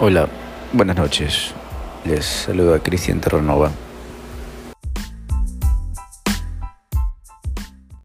Hola, buenas noches. Les saluda Cristian Terranova.